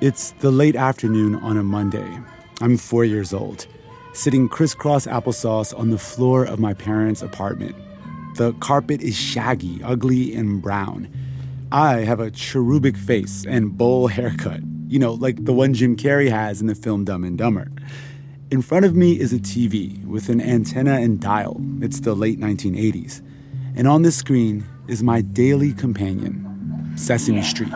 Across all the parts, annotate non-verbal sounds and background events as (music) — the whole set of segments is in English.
It's the late afternoon on a Monday. I'm four years old, sitting crisscross applesauce on the floor of my parents' apartment. The carpet is shaggy, ugly, and brown. I have a cherubic face and bowl haircut, you know, like the one Jim Carrey has in the film Dumb and Dumber. In front of me is a TV with an antenna and dial. It's the late 1980s. And on the screen is my daily companion, Sesame Street.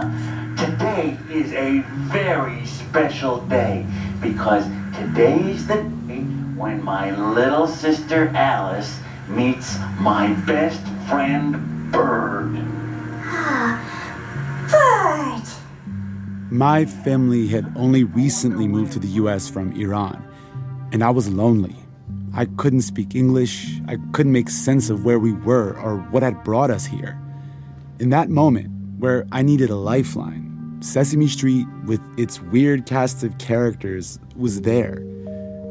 Today is a very special day because today's the day when my little sister Alice meets my best friend Bird. Ah, Bird! My family had only recently moved to the US from Iran, and I was lonely. I couldn't speak English, I couldn't make sense of where we were or what had brought us here. In that moment, where I needed a lifeline, Sesame Street, with its weird cast of characters, was there.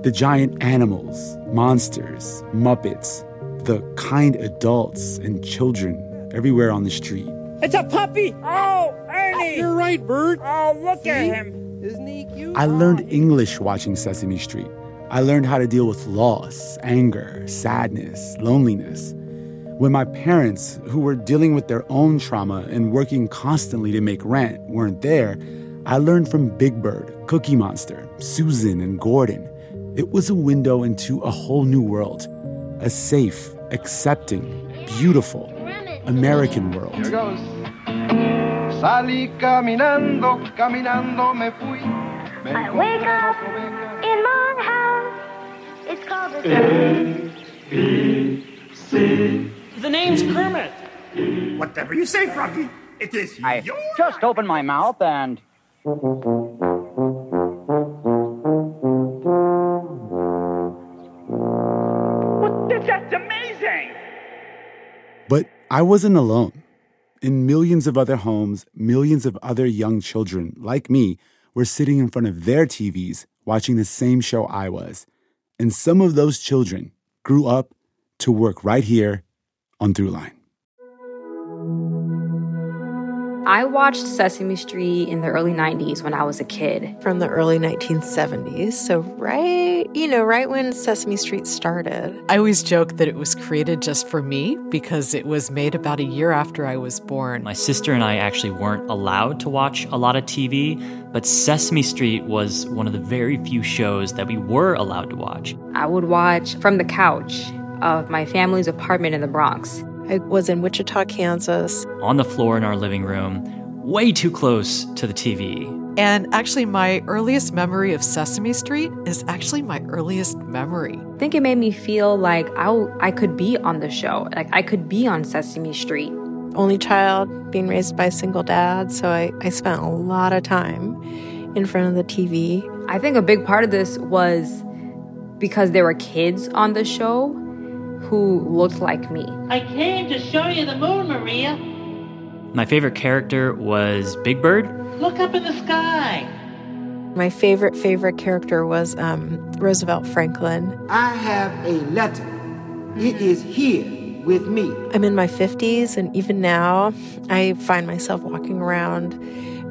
The giant animals, monsters, Muppets, the kind adults and children everywhere on the street. It's a puppy! Oh, Ernie! Ah, you're right, Bert. Oh, look at him! Isn't he cute? I learned English watching Sesame Street. I learned how to deal with loss, anger, sadness, loneliness. When my parents, who were dealing with their own trauma and working constantly to make rent, weren't there, I learned from Big Bird, Cookie Monster, Susan, and Gordon. It was a window into a whole new world a safe, accepting, beautiful American world. Here goes. Salí caminando, caminando me fui. Me I wake up in my house. It's called a The name's Kermit. Whatever you say, Froggy, it is I your just opened my mouth and. That's amazing! But I wasn't alone. In millions of other homes, millions of other young children, like me, were sitting in front of their TVs watching the same show I was. And some of those children grew up to work right here on Throughline. I watched Sesame Street in the early 90s when I was a kid. from the early 1970s. So, right, you know, right when Sesame Street started. I always joke that it was created just for me because it was made about a year after I was born. My sister and I actually weren't allowed to watch a lot of TV, but Sesame Street was one of the very few shows that we were allowed to watch. I would watch from the couch of my family's apartment in the Bronx. I was in Wichita, Kansas. On the floor in our living room, way too close to the TV. And actually, my earliest memory of Sesame Street is actually my earliest memory. I think it made me feel like I, w- I could be on the show, like I could be on Sesame Street. Only child, being raised by a single dad. So, I, I spent a lot of time in front of the TV. I think a big part of this was because there were kids on the show who looked like me. I came to show you the moon, Maria. My favorite character was Big Bird. Look up in the sky. My favorite, favorite character was um, Roosevelt Franklin. I have a letter. It is here with me. I'm in my 50s, and even now, I find myself walking around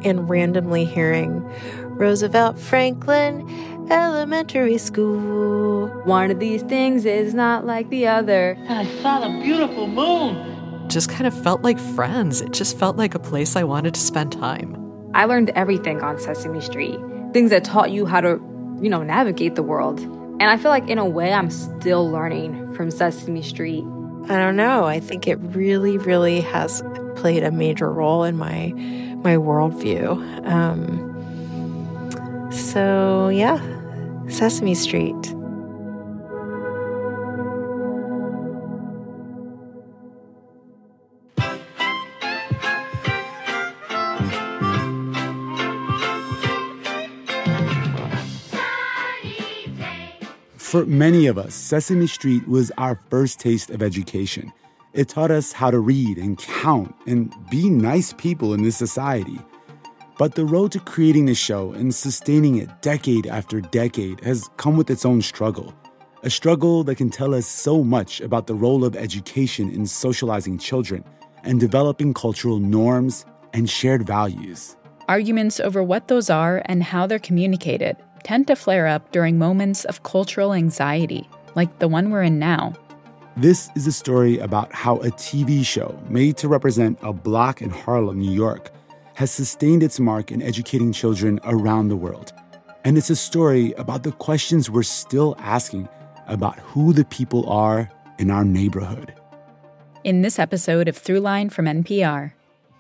and randomly hearing Roosevelt Franklin Elementary School. One of these things is not like the other. And I saw the beautiful moon. Just kind of felt like friends. It just felt like a place I wanted to spend time. I learned everything on Sesame Street. Things that taught you how to, you know, navigate the world. And I feel like in a way I'm still learning from Sesame Street. I don't know. I think it really, really has played a major role in my my worldview. Um, so yeah, Sesame Street. For many of us, Sesame Street was our first taste of education. It taught us how to read and count and be nice people in this society. But the road to creating the show and sustaining it decade after decade has come with its own struggle. A struggle that can tell us so much about the role of education in socializing children and developing cultural norms and shared values. Arguments over what those are and how they're communicated tend to flare up during moments of cultural anxiety, like the one we're in now. This is a story about how a TV show made to represent a block in Harlem, New York, has sustained its mark in educating children around the world. And it's a story about the questions we're still asking about who the people are in our neighborhood. In this episode of Throughline from NPR,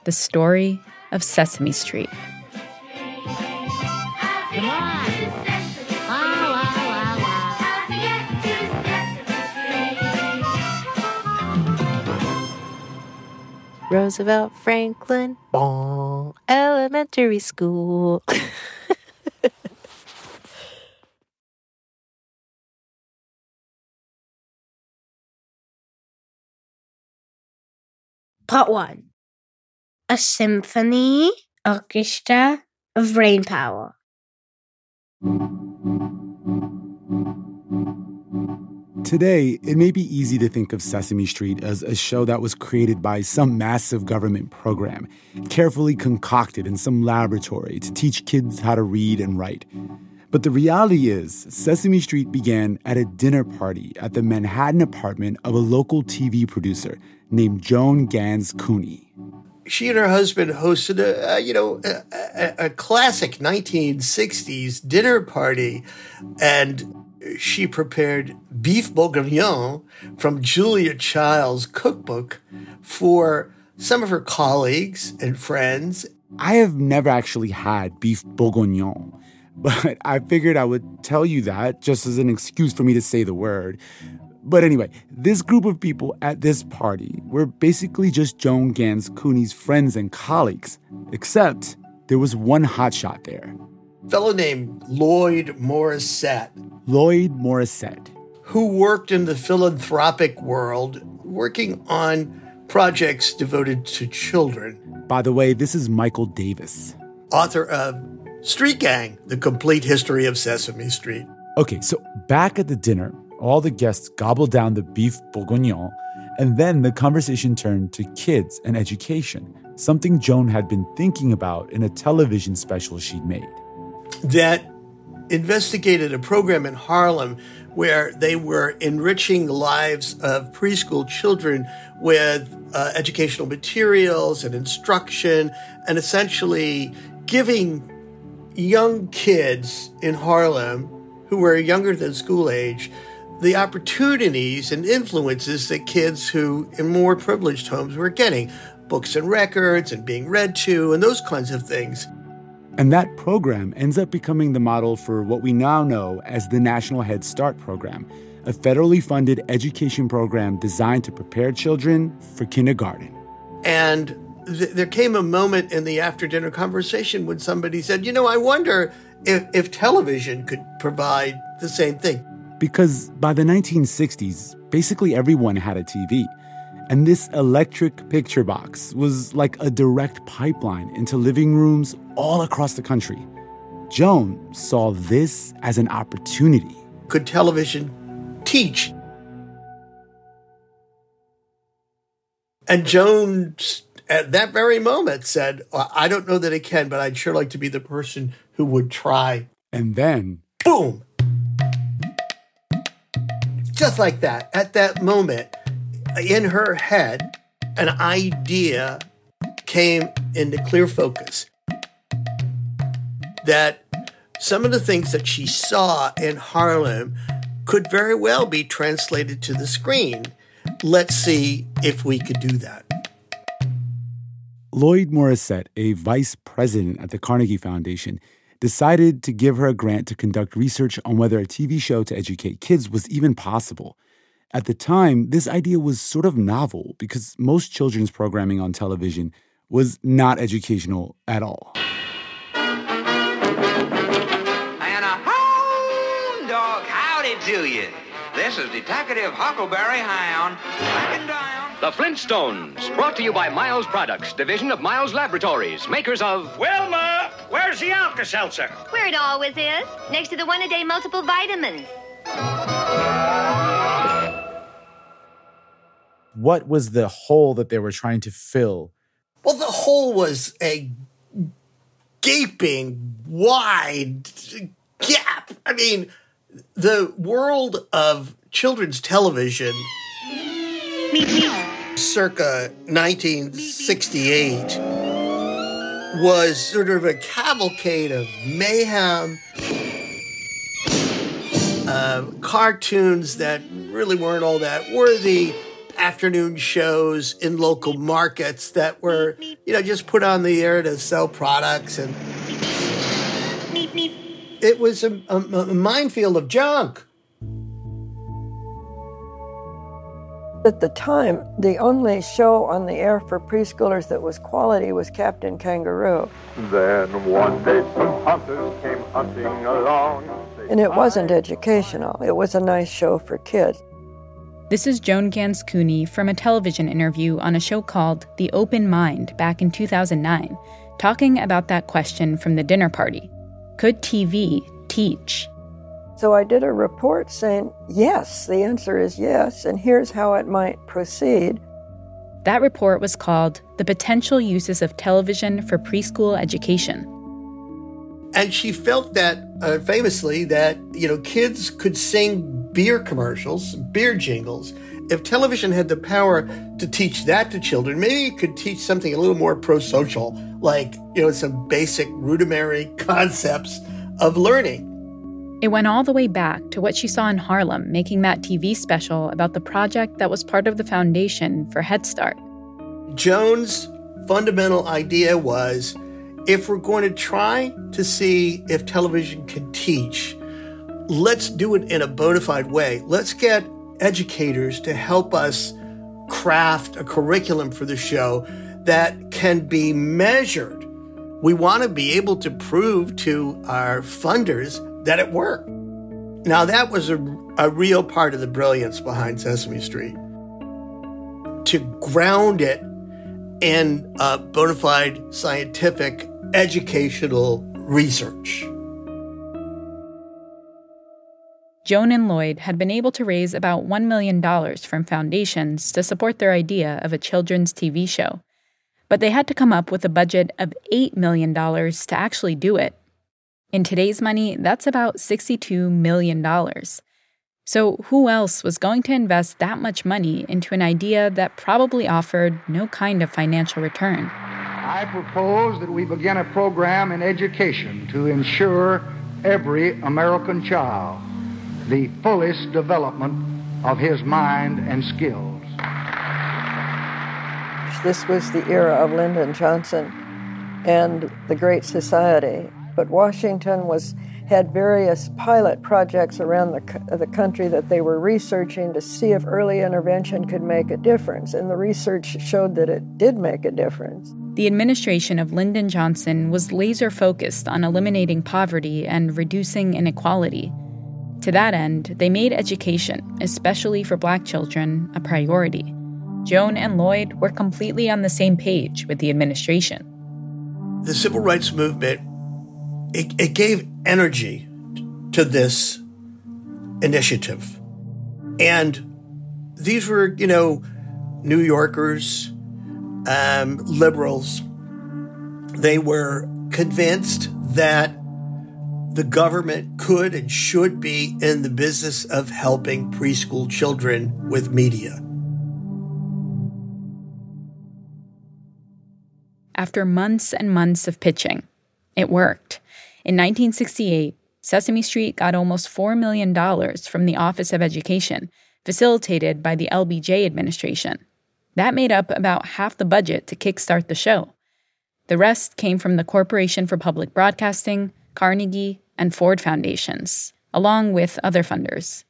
the story of Sesame Street. Roosevelt Franklin, bon, elementary school. (laughs) Part 1 A Symphony Orchestra of Brain Power. Today, it may be easy to think of Sesame Street as a show that was created by some massive government program, carefully concocted in some laboratory to teach kids how to read and write. But the reality is, Sesame Street began at a dinner party at the Manhattan apartment of a local TV producer named Joan Gans Cooney. She and her husband hosted a, you know a, a classic 1960s dinner party, and she prepared beef bourguignon from Julia Child's cookbook for some of her colleagues and friends. I have never actually had beef bourguignon, (laughs) but I figured I would tell you that just as an excuse for me to say the word. But anyway, this group of people at this party were basically just Joan Gans Cooney's friends and colleagues, except there was one hotshot there. Fellow named Lloyd Morrisett. Lloyd Morrisett. Who worked in the philanthropic world, working on projects devoted to children. By the way, this is Michael Davis. Author of Street Gang, The Complete History of Sesame Street. Okay, so back at the dinner, all the guests gobbled down the beef bourguignon, and then the conversation turned to kids and education, something Joan had been thinking about in a television special she'd made. That investigated a program in Harlem where they were enriching the lives of preschool children with uh, educational materials and instruction, and essentially giving young kids in Harlem who were younger than school age the opportunities and influences that kids who in more privileged homes were getting books and records and being read to and those kinds of things. And that program ends up becoming the model for what we now know as the National Head Start Program, a federally funded education program designed to prepare children for kindergarten. And th- there came a moment in the after dinner conversation when somebody said, You know, I wonder if, if television could provide the same thing. Because by the 1960s, basically everyone had a TV. And this electric picture box was like a direct pipeline into living rooms all across the country. Joan saw this as an opportunity. Could television teach? And Joan, at that very moment, said, I don't know that it can, but I'd sure like to be the person who would try. And then, boom! Just like that, at that moment, in her head, an idea came into clear focus that some of the things that she saw in Harlem could very well be translated to the screen. Let's see if we could do that. Lloyd Morrisett, a vice president at the Carnegie Foundation, decided to give her a grant to conduct research on whether a TV show to educate kids was even possible. At the time, this idea was sort of novel because most children's programming on television was not educational at all. And a hound dog, howdy to you. This is Detective Huckleberry Hound. Down. The Flintstones, brought to you by Miles Products, division of Miles Laboratories, makers of. Wilma, where's the Alka Seltzer? Where it always is, next to the one a day multiple vitamins. What was the hole that they were trying to fill? Well, the hole was a gaping, wide gap. I mean, the world of children's television circa 1968 was sort of a cavalcade of mayhem, uh, cartoons that really weren't all that worthy, afternoon shows in local markets that were, you know, just put on the air to sell products. And it was a, a, a minefield of junk. At the time, the only show on the air for preschoolers that was quality was Captain Kangaroo. Then one day some hunters came hunting along. And it wasn't educational, it was a nice show for kids. This is Joan Gans Cooney from a television interview on a show called The Open Mind back in 2009, talking about that question from the dinner party Could TV teach? So I did a report saying, yes, the answer is yes, and here's how it might proceed. That report was called The Potential Uses of Television for Preschool Education. And she felt that, uh, famously, that, you know, kids could sing beer commercials, beer jingles. If television had the power to teach that to children, maybe it could teach something a little more pro social, like, you know, some basic rudimentary (laughs) concepts of learning. It went all the way back to what she saw in Harlem making that TV special about the project that was part of the foundation for Head Start. Joan's fundamental idea was if we're going to try to see if television can teach, let's do it in a bona fide way. Let's get educators to help us craft a curriculum for the show that can be measured. We want to be able to prove to our funders that it worked. Now, that was a, a real part of the brilliance behind Sesame Street. To ground it in uh, bona fide scientific educational research. Joan and Lloyd had been able to raise about $1 million from foundations to support their idea of a children's TV show. But they had to come up with a budget of $8 million to actually do it. In today's money, that's about $62 million. So, who else was going to invest that much money into an idea that probably offered no kind of financial return? I propose that we begin a program in education to ensure every American child the fullest development of his mind and skills. This was the era of Lyndon Johnson and the Great Society. But Washington was had various pilot projects around the, the country that they were researching to see if early intervention could make a difference. And the research showed that it did make a difference. The administration of Lyndon Johnson was laser focused on eliminating poverty and reducing inequality. To that end, they made education, especially for black children, a priority. Joan and Lloyd were completely on the same page with the administration. The civil rights movement it, it gave energy to this initiative. And these were, you know, New Yorkers, um, liberals. They were convinced that the government could and should be in the business of helping preschool children with media. After months and months of pitching, it worked. In 1968, Sesame Street got almost $4 million from the Office of Education, facilitated by the LBJ administration. That made up about half the budget to kickstart the show. The rest came from the Corporation for Public Broadcasting, Carnegie, and Ford Foundations, along with other funders.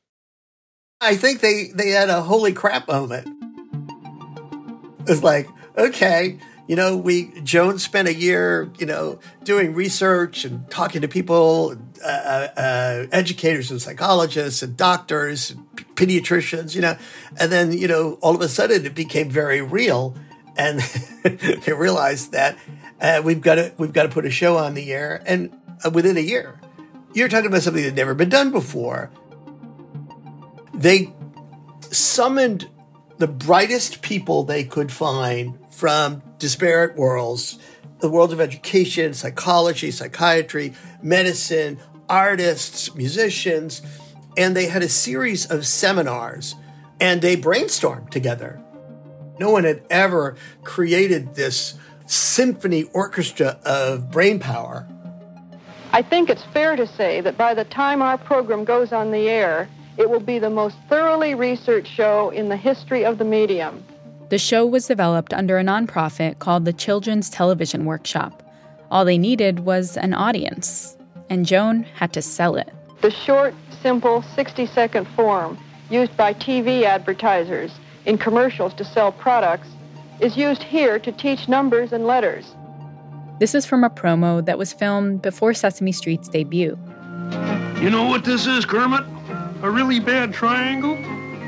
I think they, they had a holy crap moment. It's like, okay, you know, we Joan spent a year, you know, doing research and talking to people, uh, uh, educators and psychologists and doctors, and pediatricians, you know, and then you know, all of a sudden it became very real, and (laughs) they realized that uh, we've got to we've got to put a show on the air, and uh, within a year, you're talking about something that never been done before. They summoned the brightest people they could find from disparate worlds the world of education, psychology, psychiatry, medicine, artists, musicians, and they had a series of seminars and they brainstormed together. No one had ever created this symphony orchestra of brain power. I think it's fair to say that by the time our program goes on the air, it will be the most thoroughly researched show in the history of the medium. The show was developed under a nonprofit called the Children's Television Workshop. All they needed was an audience, and Joan had to sell it. The short, simple 60 second form used by TV advertisers in commercials to sell products is used here to teach numbers and letters. This is from a promo that was filmed before Sesame Street's debut. You know what this is, Kermit? A really bad triangle?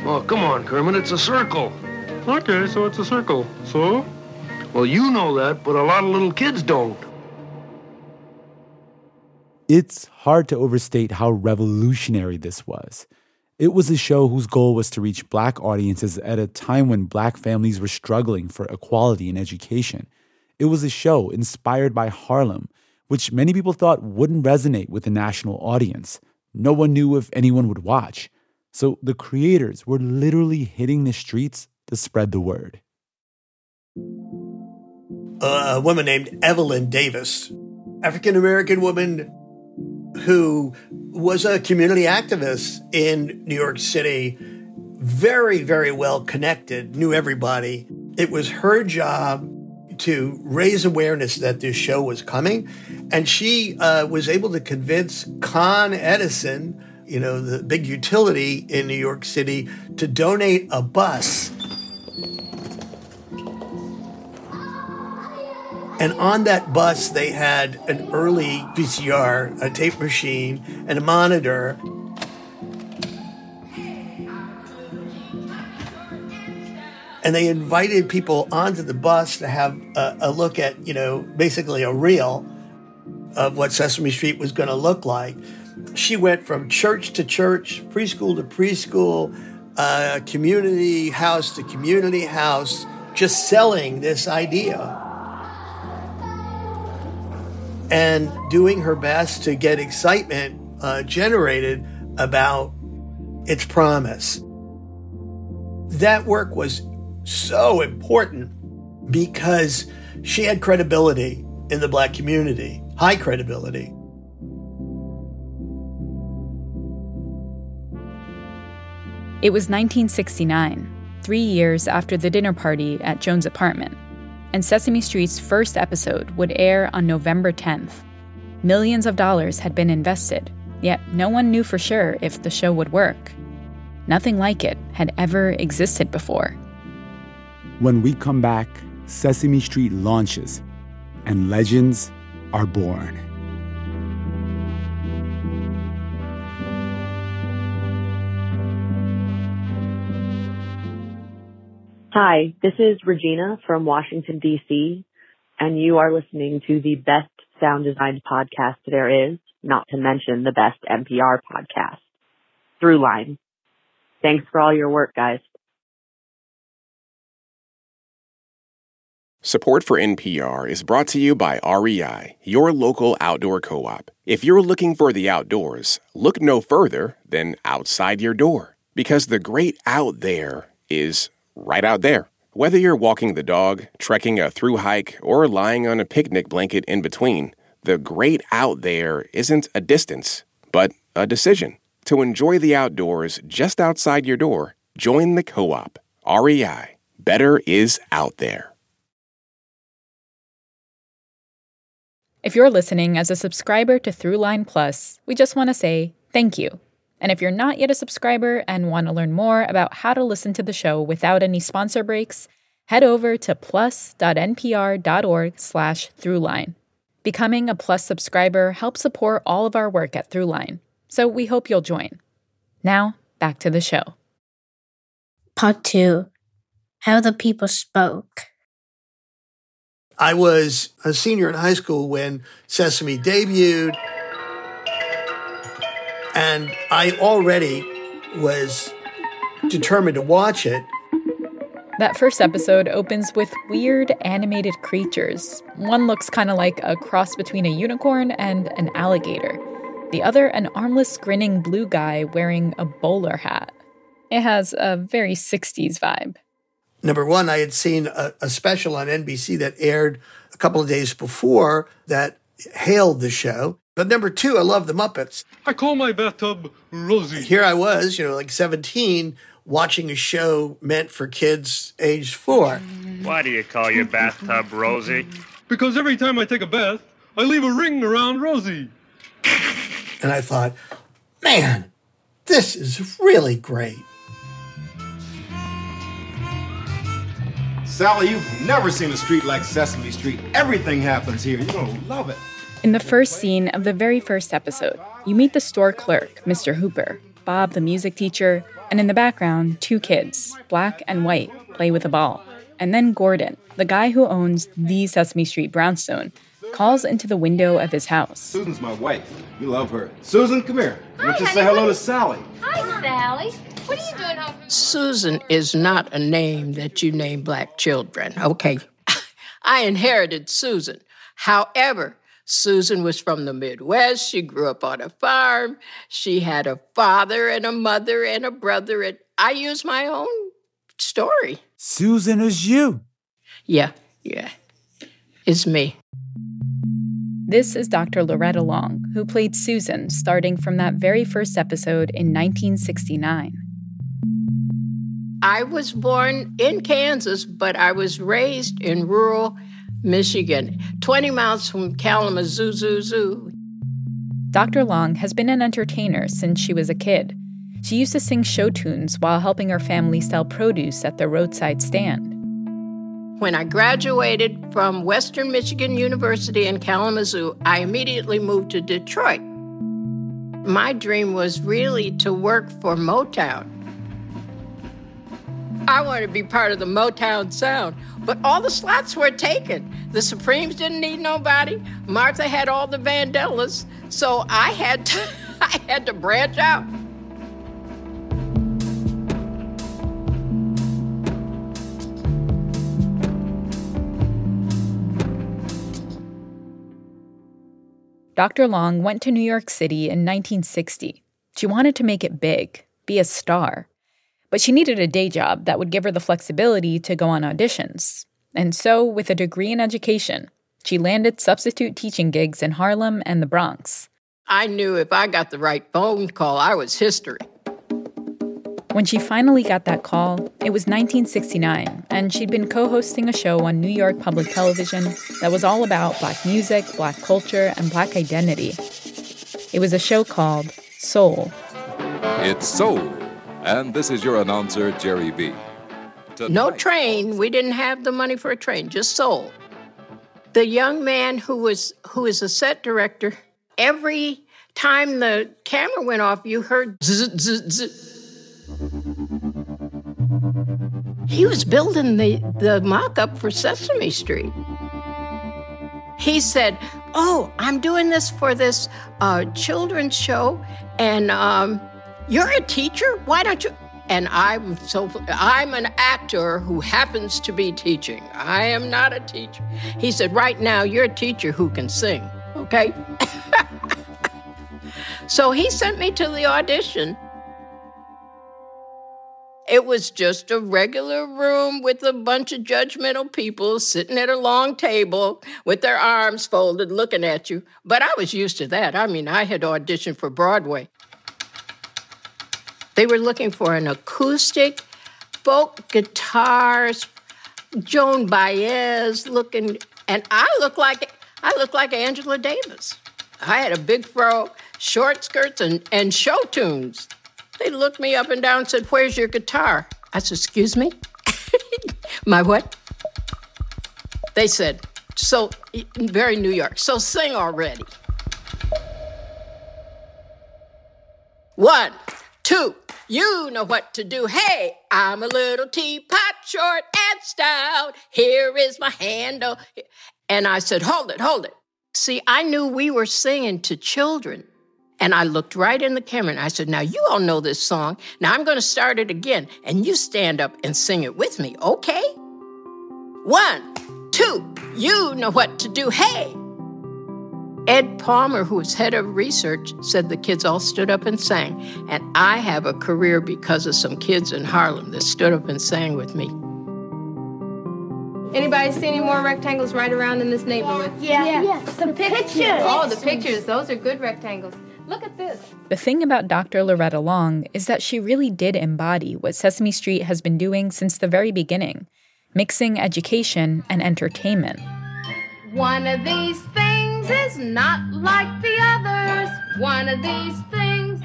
Oh, come on, Kermit, it's a circle. Okay, so it's a circle. So? Well, you know that, but a lot of little kids don't. It's hard to overstate how revolutionary this was. It was a show whose goal was to reach black audiences at a time when black families were struggling for equality in education. It was a show inspired by Harlem, which many people thought wouldn't resonate with the national audience. No one knew if anyone would watch. So the creators were literally hitting the streets to spread the word. A woman named Evelyn Davis, African American woman who was a community activist in New York City, very, very well connected, knew everybody. It was her job to raise awareness that this show was coming. And she uh, was able to convince Con Edison, you know, the big utility in New York City, to donate a bus And on that bus, they had an early VCR, a tape machine, and a monitor. And they invited people onto the bus to have a, a look at, you know, basically a reel of what Sesame Street was going to look like. She went from church to church, preschool to preschool, uh, community house to community house, just selling this idea and doing her best to get excitement uh, generated about its promise. That work was so important because she had credibility in the black community, high credibility. It was 1969, three years after the dinner party at Joan's apartment and Sesame Street's first episode would air on November 10th. Millions of dollars had been invested, yet no one knew for sure if the show would work. Nothing like it had ever existed before. When we come back, Sesame Street launches, and legends are born. Hi, this is Regina from Washington, D.C., and you are listening to the best sound designed podcast there is, not to mention the best NPR podcast, Throughline. Thanks for all your work, guys. Support for NPR is brought to you by REI, your local outdoor co op. If you're looking for the outdoors, look no further than outside your door, because the great out there is right out there. Whether you're walking the dog, trekking a through hike, or lying on a picnic blanket in between, the great out there isn't a distance, but a decision. To enjoy the outdoors just outside your door, join the co op. REI. Better is out there. If you're listening as a subscriber to Throughline Plus, we just want to say thank you. And if you're not yet a subscriber and want to learn more about how to listen to the show without any sponsor breaks, head over to plus.npr.org slash throughline. Becoming a Plus subscriber helps support all of our work at Throughline, so we hope you'll join. Now, back to the show. Part 2 How the People Spoke. I was a senior in high school when Sesame debuted, and I already was determined to watch it. That first episode opens with weird animated creatures. One looks kind of like a cross between a unicorn and an alligator. The other, an armless, grinning blue guy wearing a bowler hat. It has a very 60s vibe. Number one, I had seen a, a special on NBC that aired a couple of days before that hailed the show. But number two, I love the Muppets. I call my bathtub Rosie. Here I was, you know, like 17, watching a show meant for kids aged four. Why do you call your bathtub Rosie? Because every time I take a bath, I leave a ring around Rosie. And I thought, man, this is really great. Sally, you've never seen a street like Sesame Street. Everything happens here. You're gonna love it. In the first scene of the very first episode, you meet the store clerk, Mr. Hooper, Bob, the music teacher, and in the background, two kids, black and white, play with a ball. And then Gordon, the guy who owns the Sesame Street brownstone, calls into the window of his house. Susan's my wife. You love her. Susan, come here. Why don't you say hello to Sally? Hi, Sally. What are you doing home? Susan is not a name that you name black children, okay? (laughs) I inherited Susan. However, Susan was from the Midwest. She grew up on a farm. She had a father and a mother and a brother. And I use my own story. Susan is you. Yeah, yeah. It's me. This is Dr. Loretta Long, who played Susan starting from that very first episode in 1969. I was born in Kansas, but I was raised in rural Michigan, 20 miles from Kalamazoo, zoo, zoo. Dr. Long has been an entertainer since she was a kid. She used to sing show tunes while helping her family sell produce at the roadside stand. When I graduated from Western Michigan University in Kalamazoo, I immediately moved to Detroit. My dream was really to work for Motown. I wanted to be part of the Motown sound, but all the slots were taken. The Supremes didn't need nobody. Martha had all the Vandellas, so I had to, (laughs) I had to branch out. Dr. Long went to New York City in 1960. She wanted to make it big, be a star. But she needed a day job that would give her the flexibility to go on auditions. And so, with a degree in education, she landed substitute teaching gigs in Harlem and the Bronx. I knew if I got the right phone call, I was history. When she finally got that call, it was 1969, and she'd been co hosting a show on New York Public Television that was all about Black music, Black culture, and Black identity. It was a show called Soul. It's Soul, and this is your announcer, Jerry B. No train. We didn't have the money for a train, just soul. The young man who was who is a set director, every time the camera went off, you heard zzz, zzz, zzz. He was building the, the mock up for Sesame Street. He said, Oh, I'm doing this for this uh, children's show, and um, you're a teacher? Why don't you? And I'm so I'm an actor who happens to be teaching. I am not a teacher. He said, Right now, you're a teacher who can sing, okay? (laughs) so he sent me to the audition. It was just a regular room with a bunch of judgmental people sitting at a long table with their arms folded looking at you. But I was used to that. I mean, I had auditioned for Broadway. They were looking for an acoustic, folk guitars, Joan Baez looking, and I look like I look like Angela Davis. I had a big fro, short skirts, and, and show tunes. They looked me up and down and said, Where's your guitar? I said, Excuse me? (laughs) My what? They said, So, very New York, so sing already. One, two, you know what to do. Hey, I'm a little teapot, short and stout. Here is my handle. And I said, Hold it, hold it. See, I knew we were singing to children. And I looked right in the camera and I said, Now you all know this song. Now I'm going to start it again. And you stand up and sing it with me, okay? One, two, you know what to do. Hey! Ed Palmer, who was head of research, said the kids all stood up and sang. And I have a career because of some kids in Harlem that stood up and sang with me. Anybody see any more rectangles right around in this neighborhood? Yeah. yeah. yeah. The pictures. Oh, the pictures. Those are good rectangles. Look at this. The thing about Dr. Loretta Long is that she really did embody what Sesame Street has been doing since the very beginning mixing education and entertainment. One of these things is not like the others. One of these things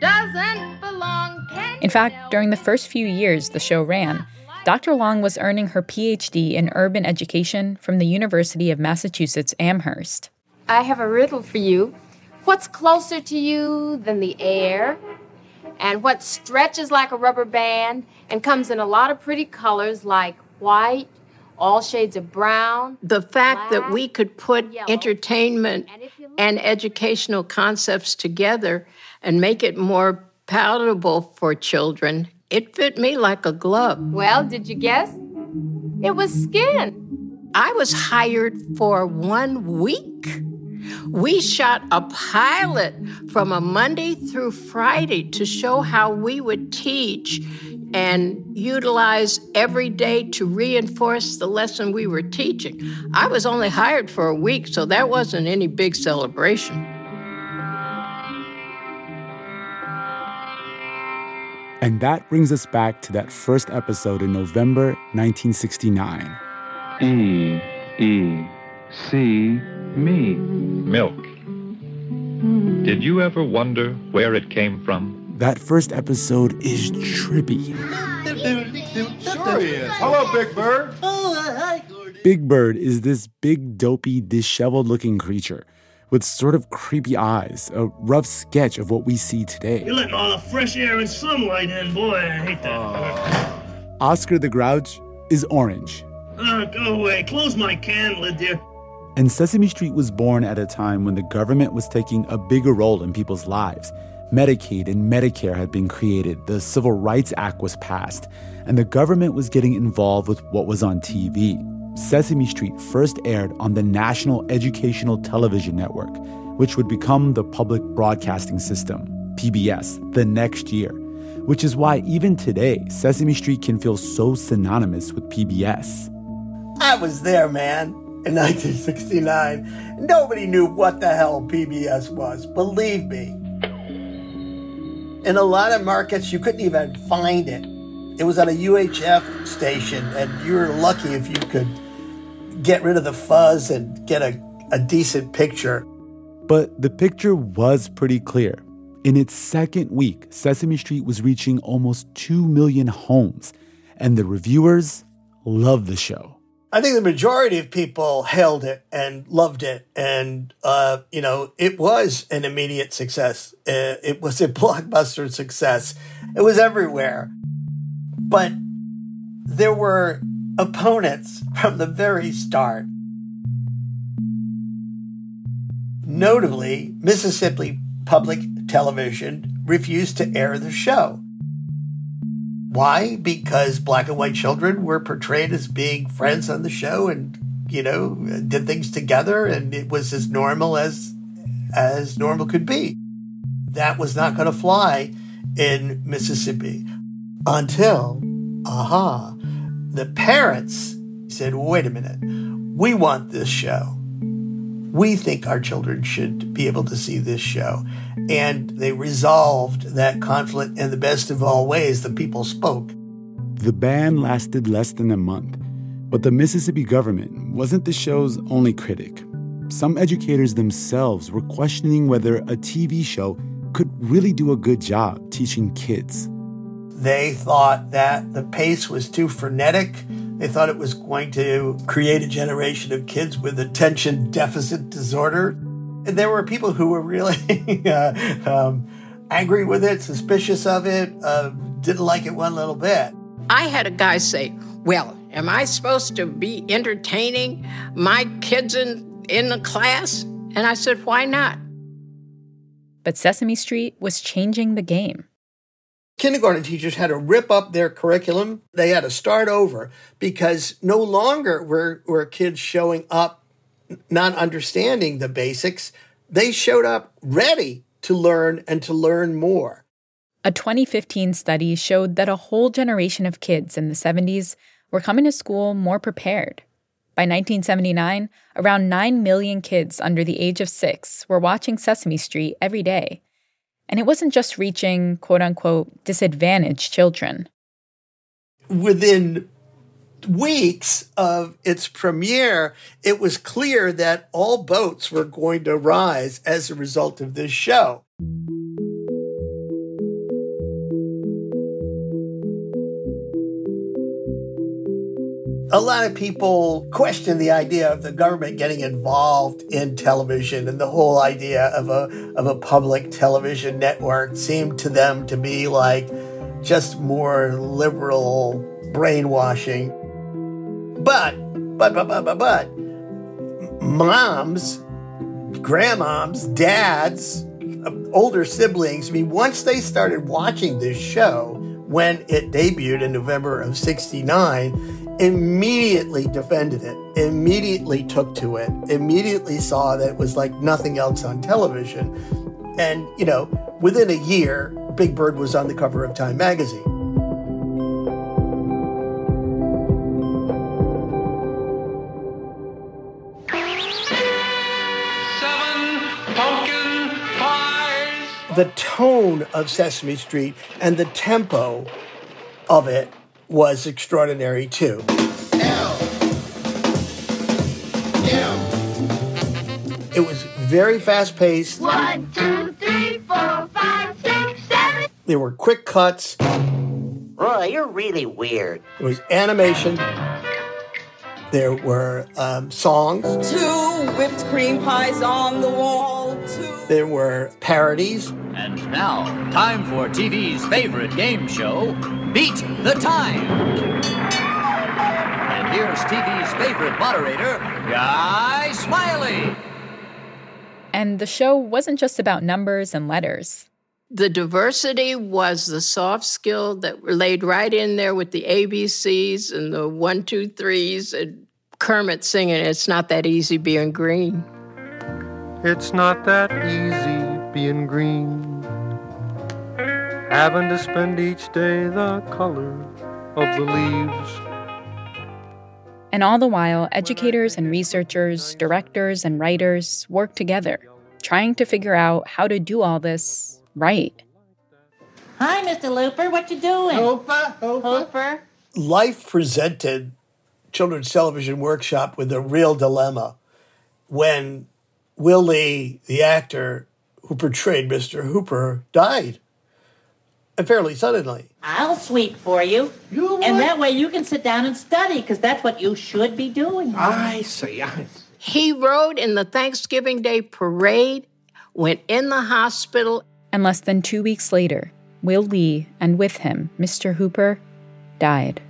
doesn't belong. Can in fact, during the first few years the show ran, Dr. Long was earning her PhD in urban education from the University of Massachusetts Amherst. I have a riddle for you. What's closer to you than the air? And what stretches like a rubber band and comes in a lot of pretty colors like white, all shades of brown? The fact black, that we could put yellow, entertainment and, and educational concepts together and make it more palatable for children it fit me like a glove. Well, did you guess? It was skin. I was hired for one week. We shot a pilot from a Monday through Friday to show how we would teach and utilize every day to reinforce the lesson we were teaching. I was only hired for a week, so that wasn't any big celebration. And that brings us back to that first episode in November 1969. Mm, mm, e, E, C, me. Milk. Did you ever wonder where it came from? That first episode is trippy. Sure he is. Hello, Big Bird. Big Bird is this big, dopey, disheveled looking creature with sort of creepy eyes, a rough sketch of what we see today. You're letting all the fresh air and sunlight in, boy. I hate that. Oscar the Grouch is orange. Uh, go away. Close my can lid, dear. And Sesame Street was born at a time when the government was taking a bigger role in people's lives. Medicaid and Medicare had been created, the Civil Rights Act was passed, and the government was getting involved with what was on TV. Sesame Street first aired on the National Educational Television Network, which would become the Public Broadcasting System, PBS, the next year, which is why even today, Sesame Street can feel so synonymous with PBS. I was there, man, in (laughs) 1969. Nobody knew what the hell PBS was, believe me. In a lot of markets, you couldn't even find it. It was on a UHF station, and you were lucky if you could get rid of the fuzz and get a, a decent picture. But the picture was pretty clear. In its second week, Sesame Street was reaching almost 2 million homes, and the reviewers loved the show. I think the majority of people hailed it and loved it. And, uh, you know, it was an immediate success. Uh, it was a (laughs) blockbuster success. It was everywhere. But there were opponents from the very start. Notably, Mississippi Public Television refused to air the show. Why? Because black and white children were portrayed as being friends on the show and, you know, did things together and it was as normal as as normal could be. That was not going to fly in Mississippi until, aha, the parents said, wait a minute, we want this show. We think our children should be able to see this show. And they resolved that conflict in the best of all ways. The people spoke. The ban lasted less than a month, but the Mississippi government wasn't the show's only critic. Some educators themselves were questioning whether a TV show could really do a good job teaching kids. They thought that the pace was too frenetic. They thought it was going to create a generation of kids with attention deficit disorder. And there were people who were really (laughs) uh, um, angry with it, suspicious of it, uh, didn't like it one little bit. I had a guy say, Well, am I supposed to be entertaining my kids in, in the class? And I said, Why not? But Sesame Street was changing the game. Kindergarten teachers had to rip up their curriculum. They had to start over because no longer were, were kids showing up not understanding the basics. They showed up ready to learn and to learn more. A 2015 study showed that a whole generation of kids in the 70s were coming to school more prepared. By 1979, around 9 million kids under the age of six were watching Sesame Street every day. And it wasn't just reaching quote unquote disadvantaged children. Within weeks of its premiere, it was clear that all boats were going to rise as a result of this show. A lot of people question the idea of the government getting involved in television and the whole idea of a of a public television network seemed to them to be like just more liberal brainwashing. But but but but but, but moms, grandmoms, dads, older siblings, I mean once they started watching this show when it debuted in November of 69, immediately defended it, immediately took to it, immediately saw that it was like nothing else on television. And, you know, within a year, Big Bird was on the cover of Time magazine. the tone of Sesame Street and the tempo of it was extraordinary too. L. M. It was very fast paced. One, two, three, four, five, six, seven. There were quick cuts. Roy, you're really weird. There was animation. There were um, songs. Two whipped cream pies on the wall. Two. There were parodies. And now, time for TV's favorite game show, Beat the Time. And here's TV's favorite moderator, Guy Smiley. And the show wasn't just about numbers and letters. The diversity was the soft skill that were laid right in there with the ABCs and the one, two, threes, and Kermit singing, It's not that easy being green. It's not that easy being green. Having to spend each day the color of the leaves. And all the while, educators and researchers, directors and writers work together, trying to figure out how to do all this right. Hi, Mr. Looper. What you doing? Hooper, Hooper. Life presented Children's Television Workshop with a real dilemma when Will Lee, the actor who portrayed Mr. Hooper, died. And fairly suddenly. I'll sweep for you. You And that way you can sit down and study, because that's what you should be doing. I see. I see. He rode in the Thanksgiving Day parade, went in the hospital. And less than two weeks later, Will Lee, and with him, Mr. Hooper, died.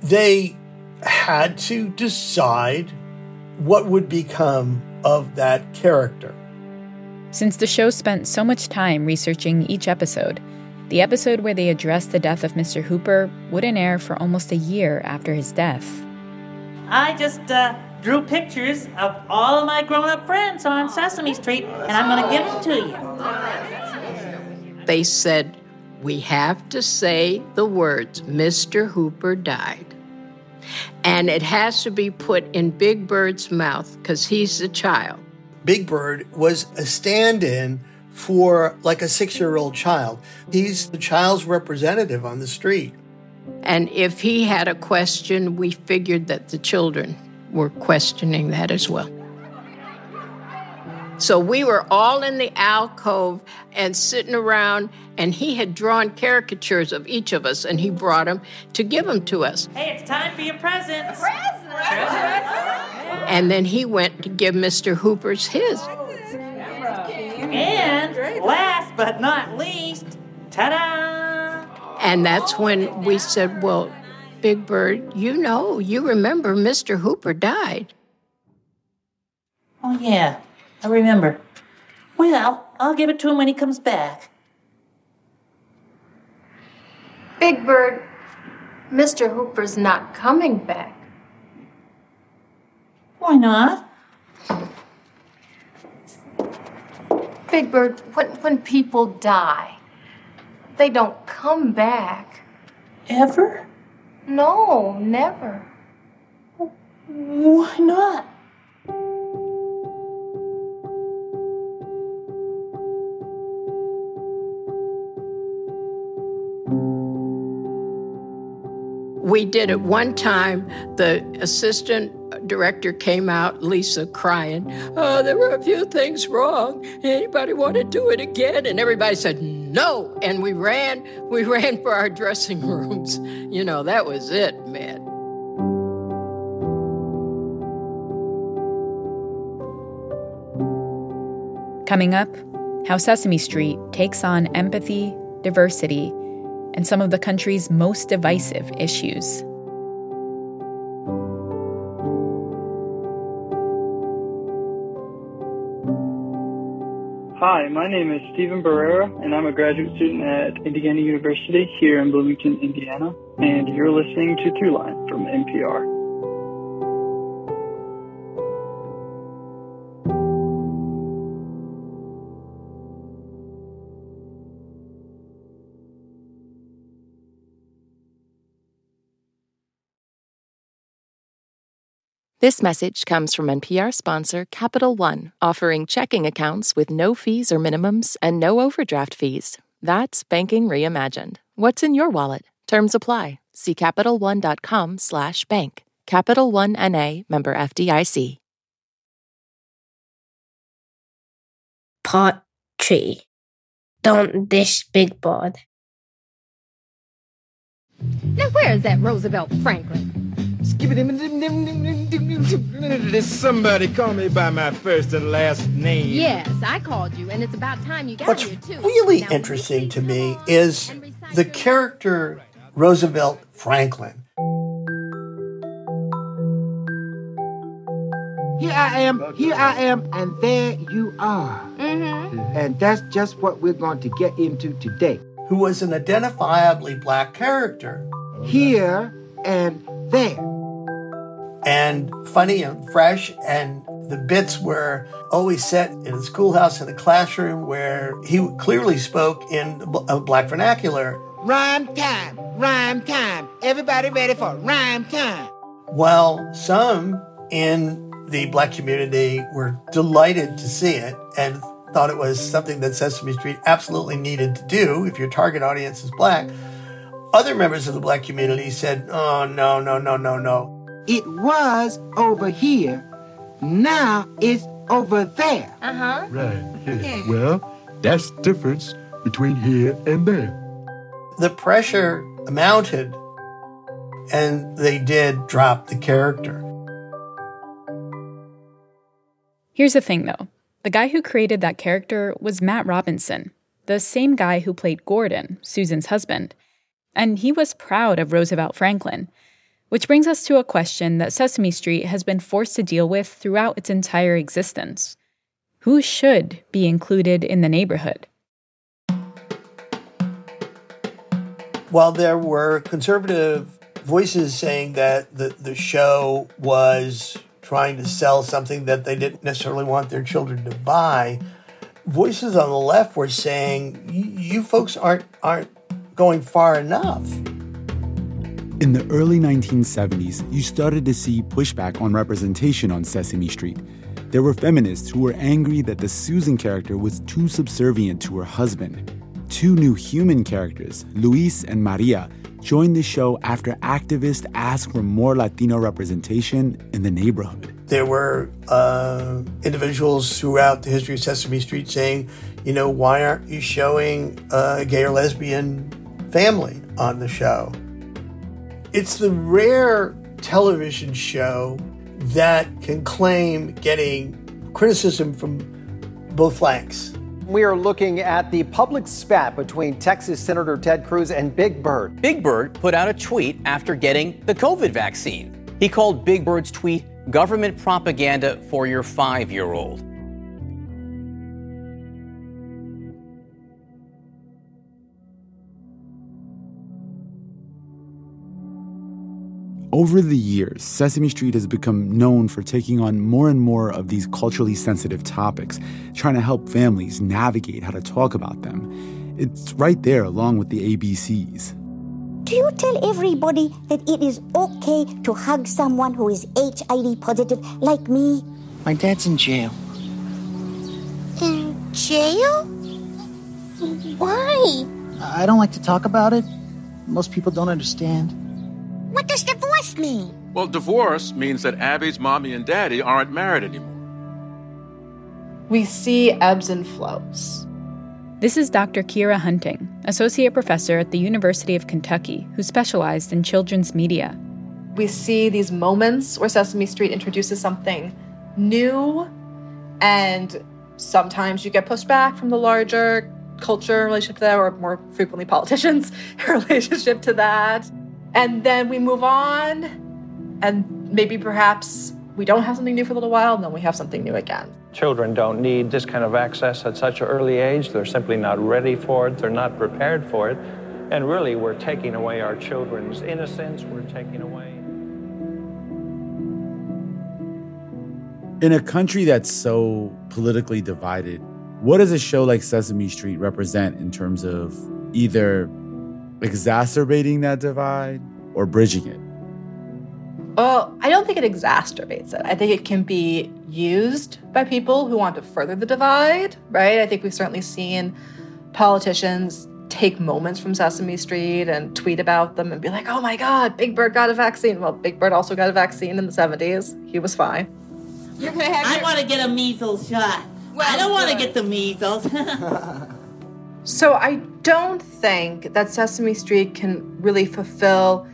They had to decide what would become of that character. Since the show spent so much time researching each episode, the episode where they addressed the death of Mr. Hooper wouldn't air for almost a year after his death. I just uh, drew pictures of all of my grown up friends on Sesame Street, and I'm going to give them to you. They said, We have to say the words, Mr. Hooper died. And it has to be put in Big Bird's mouth because he's the child. Big Bird was a stand in for like a six year old child. He's the child's representative on the street. And if he had a question, we figured that the children were questioning that as well. So we were all in the alcove and sitting around, and he had drawn caricatures of each of us, and he brought them to give them to us. Hey, it's time for your presents. Presents! And then he went to give Mr. Hooper's his. And last but not least, ta da! And that's when we said, Well, Big Bird, you know, you remember Mr. Hooper died. Oh, yeah, I remember. Well, I'll give it to him when he comes back. Big Bird, Mr. Hooper's not coming back. Why not? Big Bird, when, when people die, they don't come back. Ever? No, never. Why not? We did it one time. The assistant director came out, Lisa, crying. Oh, there were a few things wrong. Anybody want to do it again? And everybody said no. And we ran, we (laughs) ran for our dressing rooms. You know, that was it, man. Coming up, how Sesame Street takes on empathy, diversity, and some of the country's most divisive issues. Hi, my name is Stephen Barrera, and I'm a graduate student at Indiana University here in Bloomington, Indiana. And you're listening to Throughline from NPR. This message comes from NPR sponsor Capital One, offering checking accounts with no fees or minimums and no overdraft fees. That's banking reimagined. What's in your wallet? Terms apply. See CapitalOne.com/bank. Capital One NA, member FDIC. Part 3 Don't Dish Big Bird. Now, where is that Roosevelt Franklin? Did somebody call me by my first and last name? Yes, I called you, and it's about time you got What's here, too. really Now, interesting to me is the character Roosevelt Franklin. Here I am, here I am, and there you are. Mm-hmm. And that's just what we're going to get into today. Who was an identifiably black character. Here and there. And funny and fresh. And the bits were always set in a schoolhouse in a classroom where he clearly spoke in a uh, black vernacular. Rhyme time, rhyme time. Everybody ready for rhyme time. While some in the black community were delighted to see it and thought it was something that Sesame Street absolutely needed to do if your target audience is black, other members of the black community said, oh, no, no, no, no, no. It was over here. Now it's over there. Uh huh. Right. Yeah. Well, that's the difference between here and there. The pressure mounted and they did drop the character. Here's the thing though the guy who created that character was Matt Robinson, the same guy who played Gordon, Susan's husband. And he was proud of Roosevelt Franklin. Which brings us to a question that Sesame Street has been forced to deal with throughout its entire existence Who should be included in the neighborhood? While there were conservative voices saying that the, the show was trying to sell something that they didn't necessarily want their children to buy, voices on the left were saying, you folks aren't, aren't going far enough. In the early 1970s, you started to see pushback on representation on Sesame Street. There were feminists who were angry that the Susan character was too subservient to her husband. Two new human characters, Luis and Maria, joined the show after activists asked for more Latino representation in the neighborhood. There were uh, individuals throughout the history of Sesame Street saying, you know, why aren't you showing a gay or lesbian family on the show? It's the rare television show that can claim getting criticism from both flanks. We are looking at the public spat between Texas Senator Ted Cruz and Big Bird. Big Bird put out a tweet after getting the COVID vaccine. He called Big Bird's tweet government propaganda for your five year old. Over the years, Sesame Street has become known for taking on more and more of these culturally sensitive topics, trying to help families navigate how to talk about them. It's right there along with the ABCs. Do you tell everybody that it is okay to hug someone who is HIV positive like me? My dad's in jail. In jail? Why? I don't like to talk about it. Most people don't understand. What does divorce mean? Well, divorce means that Abby's mommy and daddy aren't married anymore. We see ebbs and flows. This is Dr. Kyra Hunting, associate professor at the University of Kentucky, who specialized in children's media. We see these moments where Sesame Street introduces something new, and sometimes you get pushed back from the larger culture relationship to that, or more frequently politicians' (laughs) relationship to that. And then we move on, and maybe perhaps we don't have something new for a little while, and then we have something new again. Children don't need this kind of access at such an early age. They're simply not ready for it, they're not prepared for it. And really, we're taking away our children's innocence, we're taking away. In a country that's so politically divided, what does a show like Sesame Street represent in terms of either exacerbating that divide or bridging it? Well, I don't think it exacerbates it. I think it can be used by people who want to further the divide, right? I think we've certainly seen politicians take moments from Sesame Street and tweet about them and be like, oh my God, Big Bird got a vaccine. Well, Big Bird also got a vaccine in the 70s. He was fine. You're gonna have I want to get a measles shot. I don't want to get the measles. (laughs) So I don't think that Sesame Street can really fulfill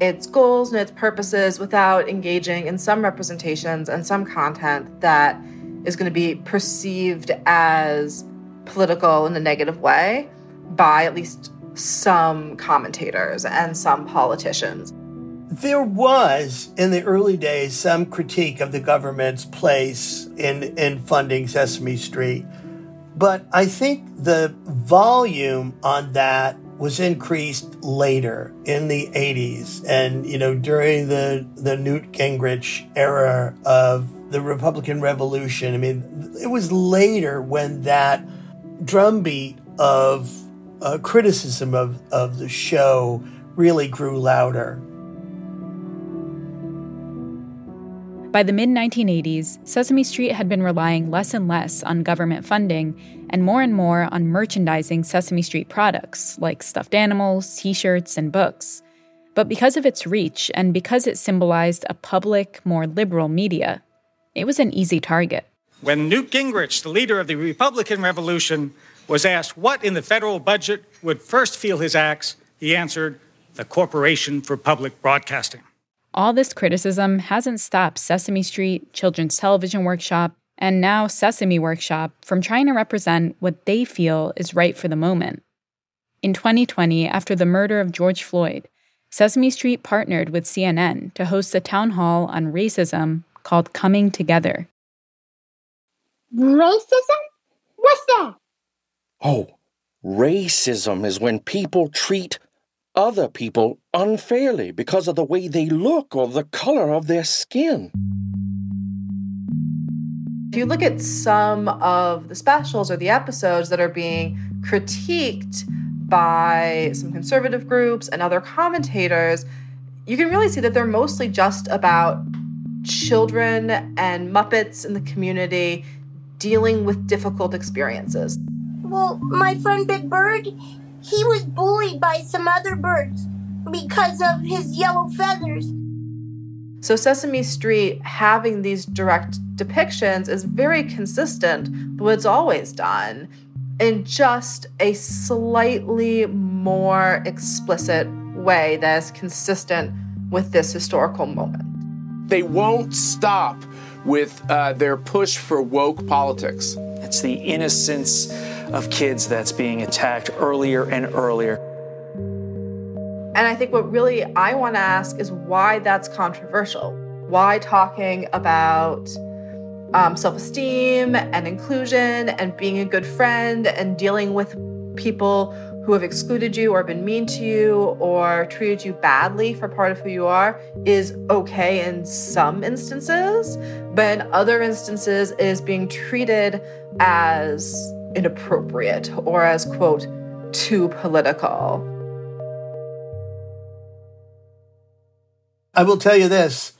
its goals and its purposes without engaging in some representations and some content that is going to be perceived as political in a negative way by at least some commentators and some politicians. There was, in the early days, some critique of the government's place in, in funding Sesame Street. But I think the volume on that was increased later in the 80s and you know during the the Newt Gingrich era of the Republican Revolution. I mean it was later when that drumbeat of uh, criticism of of the show really grew louder By the mid 1980s, Sesame Street had been relying less and less on government funding and more and more on merchandising Sesame Street products like stuffed animals, t shirts, and books. But because of its reach and because it symbolized a public, more liberal media, it was an easy target. When Newt Gingrich, the leader of the Republican Revolution, was asked what in the federal budget would first feel his axe, he answered, the Corporation for Public Broadcasting. All this criticism hasn't stopped Sesame Street, Children's Television Workshop, and now Sesame Workshop from trying to represent what they feel is right for the moment. In 2020, after the murder of George Floyd, Sesame Street partnered with CNN to host a town hall on racism called Coming Together. Racism? What's that? Oh, racism is when people treat other people unfairly because of the way they look or the color of their skin. If you look at some of the specials or the episodes that are being critiqued by some conservative groups and other commentators, you can really see that they're mostly just about children and Muppets in the community dealing with difficult experiences. Well, my friend Big Bird, he was bullied by some other birds because of his yellow feathers. So, Sesame Street having these direct depictions is very consistent with what it's always done in just a slightly more explicit way that is consistent with this historical moment. They won't stop with uh, their push for woke politics. It's the innocence of kids that's being attacked earlier and earlier. And I think what really I want to ask is why that's controversial. Why talking about um, self esteem and inclusion and being a good friend and dealing with people who have excluded you or been mean to you or treated you badly for part of who you are is okay in some instances, but in other instances is being treated as inappropriate or as, quote, too political. I will tell you this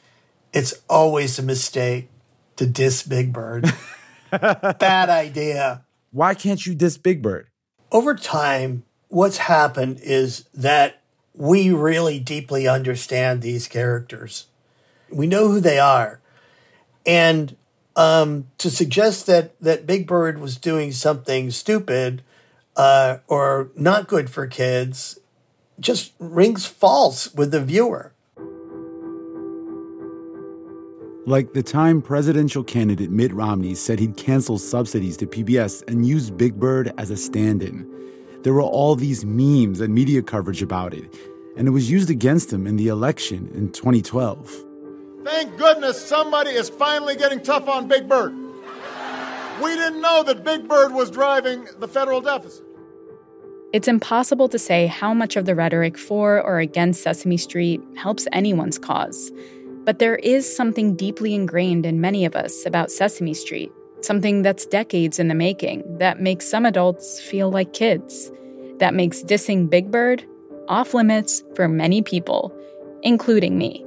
it's always a mistake to diss Big Bird. (laughs) Bad idea. Why can't you diss Big Bird? Over time, what's happened is that we really deeply understand these characters. We know who they are. And um, to suggest that, that Big Bird was doing something stupid uh, or not good for kids just rings false with the viewer. Like the time presidential candidate Mitt Romney said he'd cancel subsidies to PBS and use Big Bird as a stand in. There were all these memes and media coverage about it, and it was used against him in the election in 2012. Thank goodness somebody is finally getting tough on Big Bird. We didn't know that Big Bird was driving the federal deficit. It's impossible to say how much of the rhetoric for or against Sesame Street helps anyone's cause. But there is something deeply ingrained in many of us about Sesame Street, something that's decades in the making, that makes some adults feel like kids, that makes dissing Big Bird off limits for many people, including me.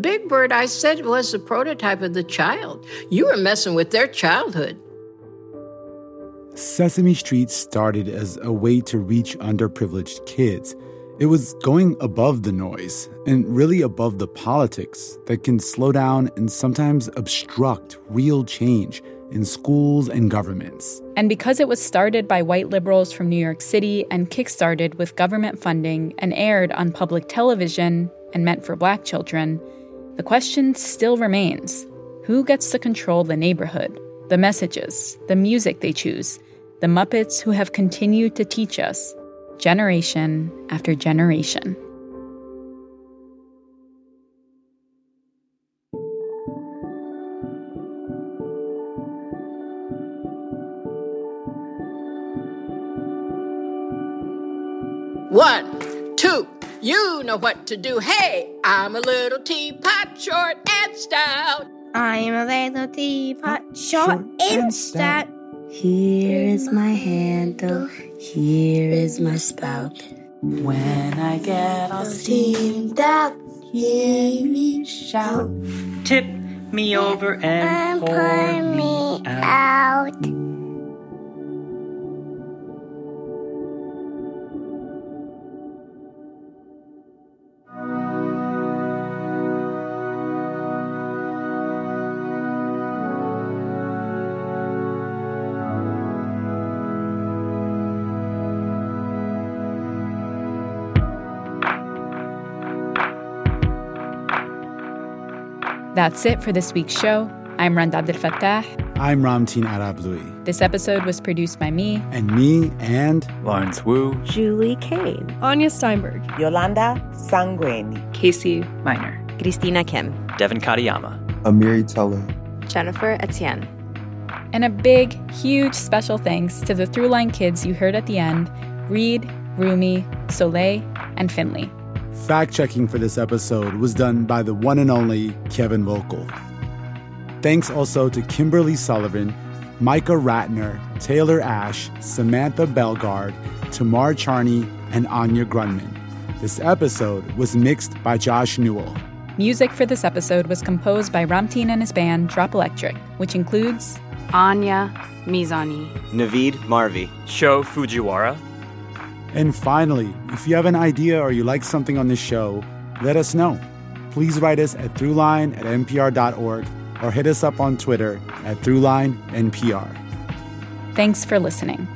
Big Bird, I said, was the prototype of the child. You were messing with their childhood. Sesame Street started as a way to reach underprivileged kids it was going above the noise and really above the politics that can slow down and sometimes obstruct real change in schools and governments. And because it was started by white liberals from New York City and kickstarted with government funding and aired on public television and meant for black children, the question still remains who gets to control the neighborhood, the messages, the music they choose, the Muppets who have continued to teach us generation after generation. One, two, you know what to do. Hey, I'm a little teapot, short and stout. I'm a little teapot, short and stout. Here is my handle, here is my spout. When I get all steamed out, hear me shout. Tip me over and, and pour, pour me out. out. That's it for this week's show. I'm Rund Abdelfatah. I'm Ramtin Arablouei. This episode was produced by me. And me and Lawrence Wu. Julie Caine. Anya Steinberg. Yolanda Sangweni. Casey Miner. Christina Kim. Devin Katayama. Amiri Teller. Jennifer Etienne. And a big, huge special thanks to the Throughline kids you heard at the end Reed, Rumi, Soleil, and Finley. Fact checking for this episode was done by the one and only Kevin Vogel. Thanks also to Kimberly Sullivan, Micah Ratner, Taylor Ash, Samantha Belgard, Tamar Charney, and Anya Grundmann. This episode was mixed by Josh Newell. Music for this episode was composed by Ramtin and his band Drop Electric, which includes Anya Mizani, Navid Marvi, Sho Fujiwara, and finally, if you have an idea or you like something on this show, let us know. Please write us at throughline at npr.org or hit us up on Twitter at throughlinenpr. Thanks for listening.